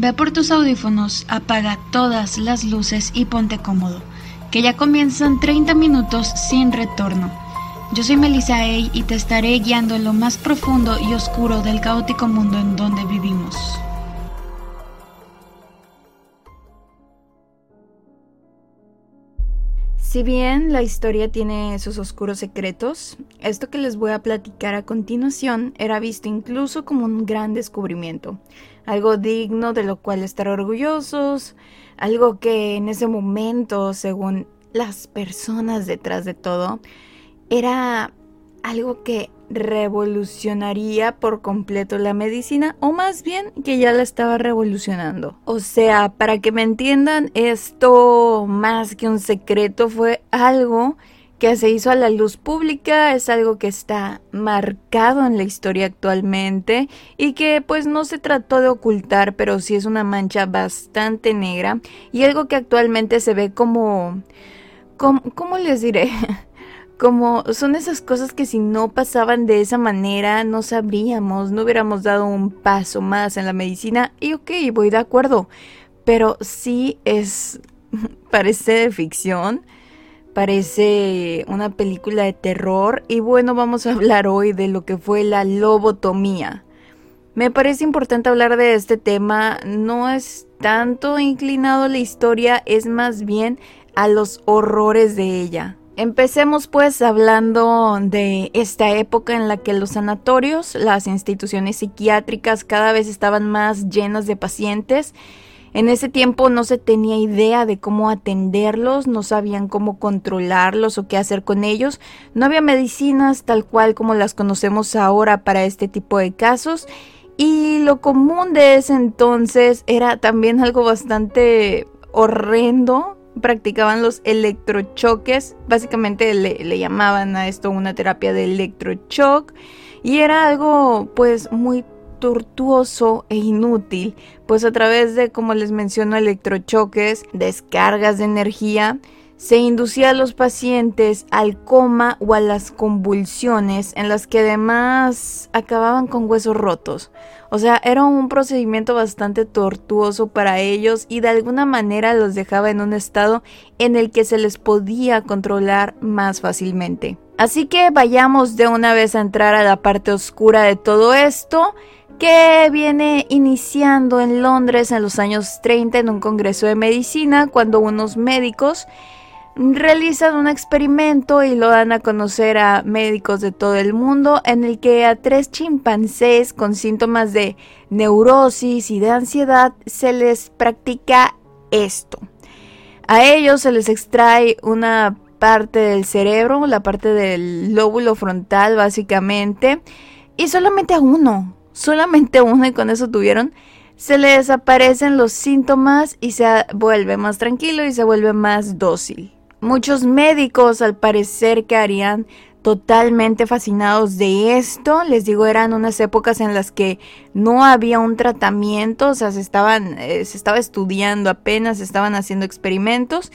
Ve por tus audífonos, apaga todas las luces y ponte cómodo, que ya comienzan 30 minutos sin retorno. Yo soy Melissa A y te estaré guiando en lo más profundo y oscuro del caótico mundo en donde vivimos. Si bien la historia tiene sus oscuros secretos, esto que les voy a platicar a continuación era visto incluso como un gran descubrimiento, algo digno de lo cual estar orgullosos, algo que en ese momento, según las personas detrás de todo, era algo que revolucionaría por completo la medicina o más bien que ya la estaba revolucionando. O sea, para que me entiendan, esto más que un secreto fue algo que se hizo a la luz pública, es algo que está marcado en la historia actualmente y que pues no se trató de ocultar, pero sí es una mancha bastante negra y algo que actualmente se ve como... como ¿Cómo les diré? como son esas cosas que si no pasaban de esa manera no sabríamos, no hubiéramos dado un paso más en la medicina y ok, voy de acuerdo, pero sí es, parece de ficción, parece una película de terror y bueno, vamos a hablar hoy de lo que fue la lobotomía. Me parece importante hablar de este tema, no es tanto inclinado a la historia, es más bien a los horrores de ella. Empecemos pues hablando de esta época en la que los sanatorios, las instituciones psiquiátricas cada vez estaban más llenas de pacientes. En ese tiempo no se tenía idea de cómo atenderlos, no sabían cómo controlarlos o qué hacer con ellos. No había medicinas tal cual como las conocemos ahora para este tipo de casos. Y lo común de ese entonces era también algo bastante horrendo practicaban los electrochoques, básicamente le, llamaban a esto una terapia de electrochoc y era algo pues muy tortuoso e inútil, pues a través de, como les menciono, electrochoques, descargas de energía, se inducía a los pacientes al coma o a las convulsiones en las que además acababan con huesos rotos. O sea, era un procedimiento bastante tortuoso para ellos y de alguna manera los dejaba en un estado en el que se les podía controlar más fácilmente. Así que vayamos de una vez a entrar a la parte oscura de todo esto que viene iniciando en Londres en los años 30 en un congreso de medicina cuando unos médicos realizan un experimento y lo dan a conocer a médicos de todo el mundo en el que a tres chimpancés con síntomas de neurosis y de ansiedad se les practica esto. A ellos se les extrae una parte del cerebro, la parte del lóbulo frontal básicamente, y solamente a uno, solamente a uno y con eso tuvieron se le desaparecen los síntomas y se vuelve más tranquilo y se vuelve más dócil. Muchos médicos al parecer quedarían totalmente fascinados de esto. Les digo, eran unas épocas en las que no había un tratamiento, o sea, se, estaban, eh, se estaba estudiando apenas, se estaban haciendo experimentos.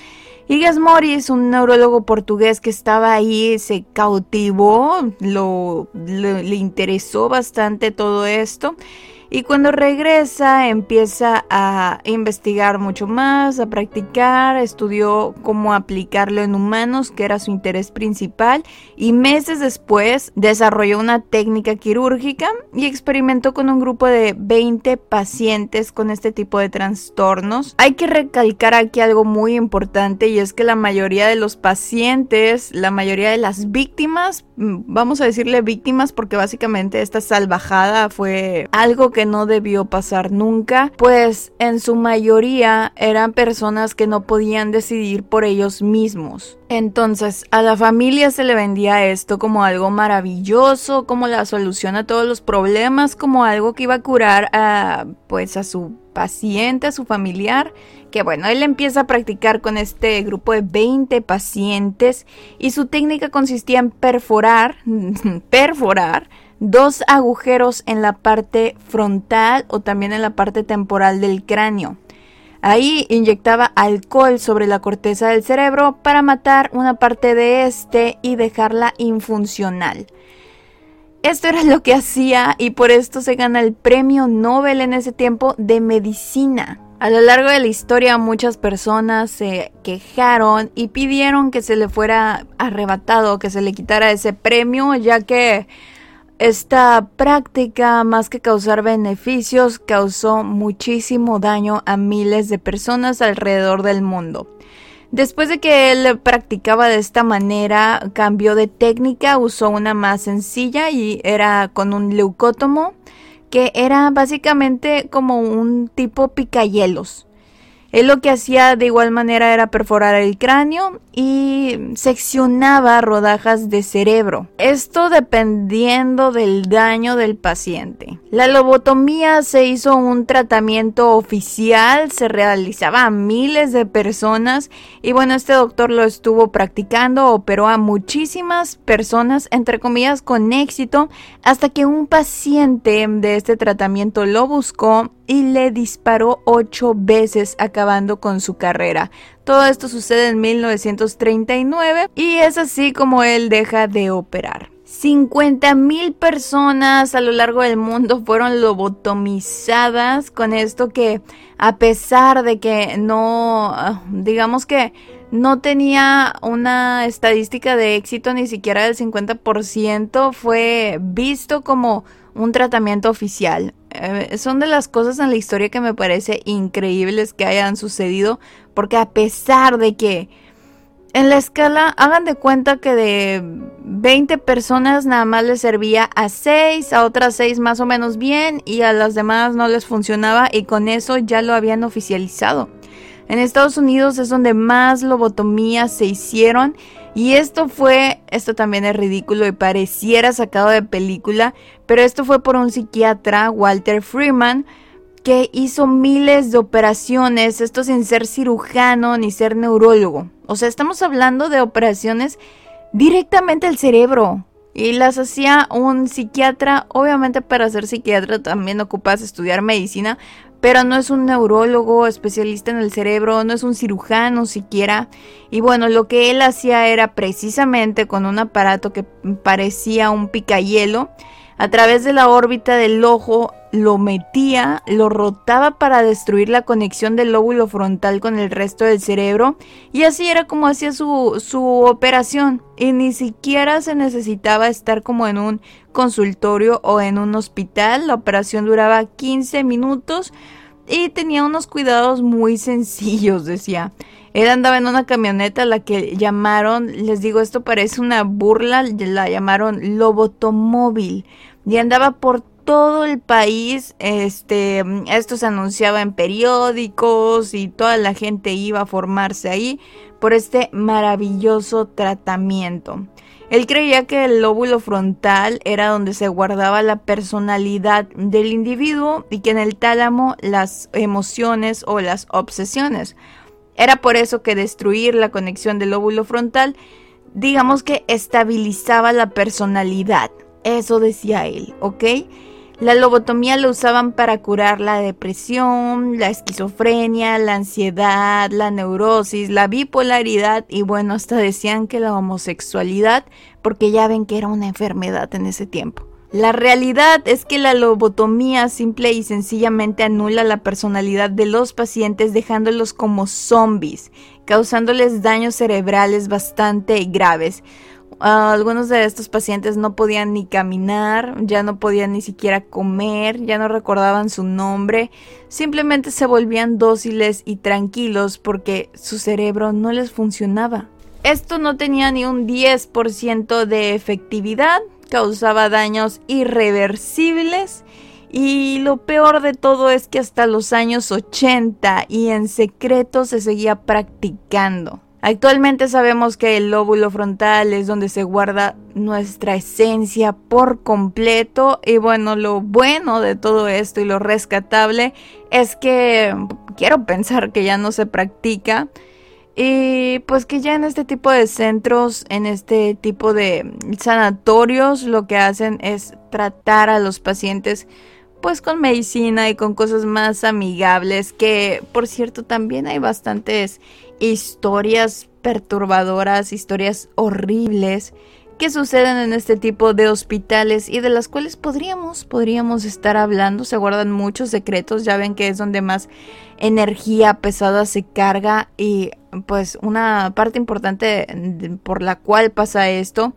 Y Gas Morris, un neurólogo portugués que estaba ahí, se cautivó, lo, le interesó bastante todo esto y cuando regresa empieza a investigar mucho más, a practicar, estudió cómo aplicarlo en humanos, que era su interés principal, y meses después desarrolló una técnica quirúrgica y experimentó con un grupo de 20 pacientes con este tipo de trastornos. Hay que recalcar aquí algo muy importante y es que la mayoría de los pacientes, la mayoría de las víctimas, mm, vamos a decirle víctimas porque básicamente esta salvajada fue algo que no debió pasar nunca, pues en su mayoría eran personas que no podían decidir por ellos mismos. Entonces a la familia se le vendía esto como algo maravilloso, como la solución a todos los problemas, como algo que iba a curar a pues a su paciente, a su familiar, que bueno, él empieza a practicar con este grupo de 20 pacientes y su técnica consistía en perforar, perforar dos agujeros en la parte frontal o también en la parte temporal del cráneo. Ahí inyectaba alcohol sobre la corteza del cerebro para matar una parte de este y dejarla infuncional. Esto era lo que hacía y por esto se gana el premio Nobel en ese tiempo de medicina. A lo largo de la historia muchas personas se quejaron y pidieron que se le fuera arrebatado, que se le quitara ese premio, ya que esta práctica, más que causar beneficios, causó muchísimo daño a miles de personas alrededor del mundo. Después de que él practicaba de esta manera, cambió de técnica, usó una más sencilla y era con un leucótomo que era básicamente como un tipo picayelos. Él lo que hacía de igual manera era perforar el cráneo y seccionaba rodajas de cerebro. Esto dependiendo del daño del paciente. La lobotomía se hizo un tratamiento oficial, se realizaba a miles de personas y bueno, este doctor lo estuvo practicando, operó a muchísimas personas, entre comillas, con éxito, hasta que un paciente de este tratamiento lo buscó y le disparó ocho veces con su carrera. Todo esto sucede en 1939 y es así como él deja de operar. 50 mil personas a lo largo del mundo fueron lobotomizadas con esto que a pesar de que no, digamos que no tenía una estadística de éxito ni siquiera del 50%, fue visto como un tratamiento oficial. Eh, son de las cosas en la historia que me parece increíbles que hayan sucedido, porque a pesar de que en la escala, hagan de cuenta que de 20 personas nada más les servía a 6, a otras 6 más o menos bien y a las demás no les funcionaba y con eso ya lo habían oficializado. En Estados Unidos es donde más lobotomías se hicieron y esto fue, esto también es ridículo y pareciera sacado de película, pero esto fue por un psiquiatra, Walter Freeman, que hizo miles de operaciones, esto sin ser cirujano ni ser neurólogo. O sea, estamos hablando de operaciones directamente al cerebro. Y las hacía un psiquiatra. Obviamente para ser psiquiatra también ocupas estudiar medicina, pero no es un neurólogo especialista en el cerebro, no es un cirujano siquiera. Y bueno, lo que él hacía era precisamente con un aparato que parecía un picayelo a través de la órbita del ojo lo metía, lo rotaba para destruir la conexión del lóbulo frontal con el resto del cerebro y así era como hacía su, su operación y ni siquiera se necesitaba estar como en un consultorio o en un hospital, la operación duraba 15 minutos y tenía unos cuidados muy sencillos, decía. Él andaba en una camioneta, la que llamaron, les digo, esto parece una burla, la llamaron lobotomóvil. Y andaba por todo el país, este, esto se anunciaba en periódicos y toda la gente iba a formarse ahí por este maravilloso tratamiento. Él creía que el lóbulo frontal era donde se guardaba la personalidad del individuo y que en el tálamo las emociones o las obsesiones. Era por eso que destruir la conexión del lóbulo frontal, digamos que estabilizaba la personalidad. Eso decía él, ¿ok? La lobotomía la usaban para curar la depresión, la esquizofrenia, la ansiedad, la neurosis, la bipolaridad y bueno, hasta decían que la homosexualidad, porque ya ven que era una enfermedad en ese tiempo. La realidad es que la lobotomía simple y sencillamente anula la personalidad de los pacientes dejándolos como zombies, causándoles daños cerebrales bastante graves. Ah, algunos de estos pacientes no podían ni caminar, ya no podían ni siquiera comer, ya no recordaban su nombre, simplemente se volvían dóciles y tranquilos porque su cerebro no les funcionaba. Esto no tenía ni un 10% de efectividad, causaba daños irreversibles y lo peor de todo es que hasta los años 80 y en secreto se seguía practicando. Actualmente sabemos que el lóbulo frontal es donde se guarda nuestra esencia por completo y bueno, lo bueno de todo esto y lo rescatable es que quiero pensar que ya no se practica y pues que ya en este tipo de centros, en este tipo de sanatorios, lo que hacen es tratar a los pacientes pues con medicina y con cosas más amigables, que por cierto también hay bastantes historias perturbadoras, historias horribles que suceden en este tipo de hospitales y de las cuales podríamos, podríamos estar hablando. Se guardan muchos secretos, ya ven que es donde más energía pesada se carga y pues una parte importante por la cual pasa esto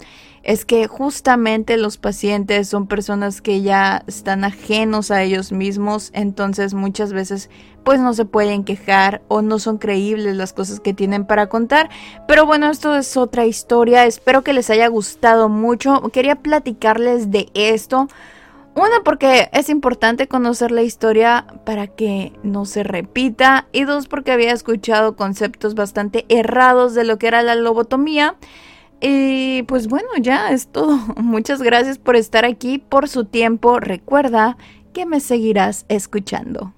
es que justamente los pacientes son personas que ya están ajenos a ellos mismos, entonces muchas veces pues no se pueden quejar o no son creíbles las cosas que tienen para contar. Pero bueno, esto es otra historia, espero que les haya gustado mucho, quería platicarles de esto. Una, porque es importante conocer la historia para que no se repita. Y dos, porque había escuchado conceptos bastante errados de lo que era la lobotomía. Y pues bueno, ya es todo. Muchas gracias por estar aquí, por su tiempo. Recuerda que me seguirás escuchando.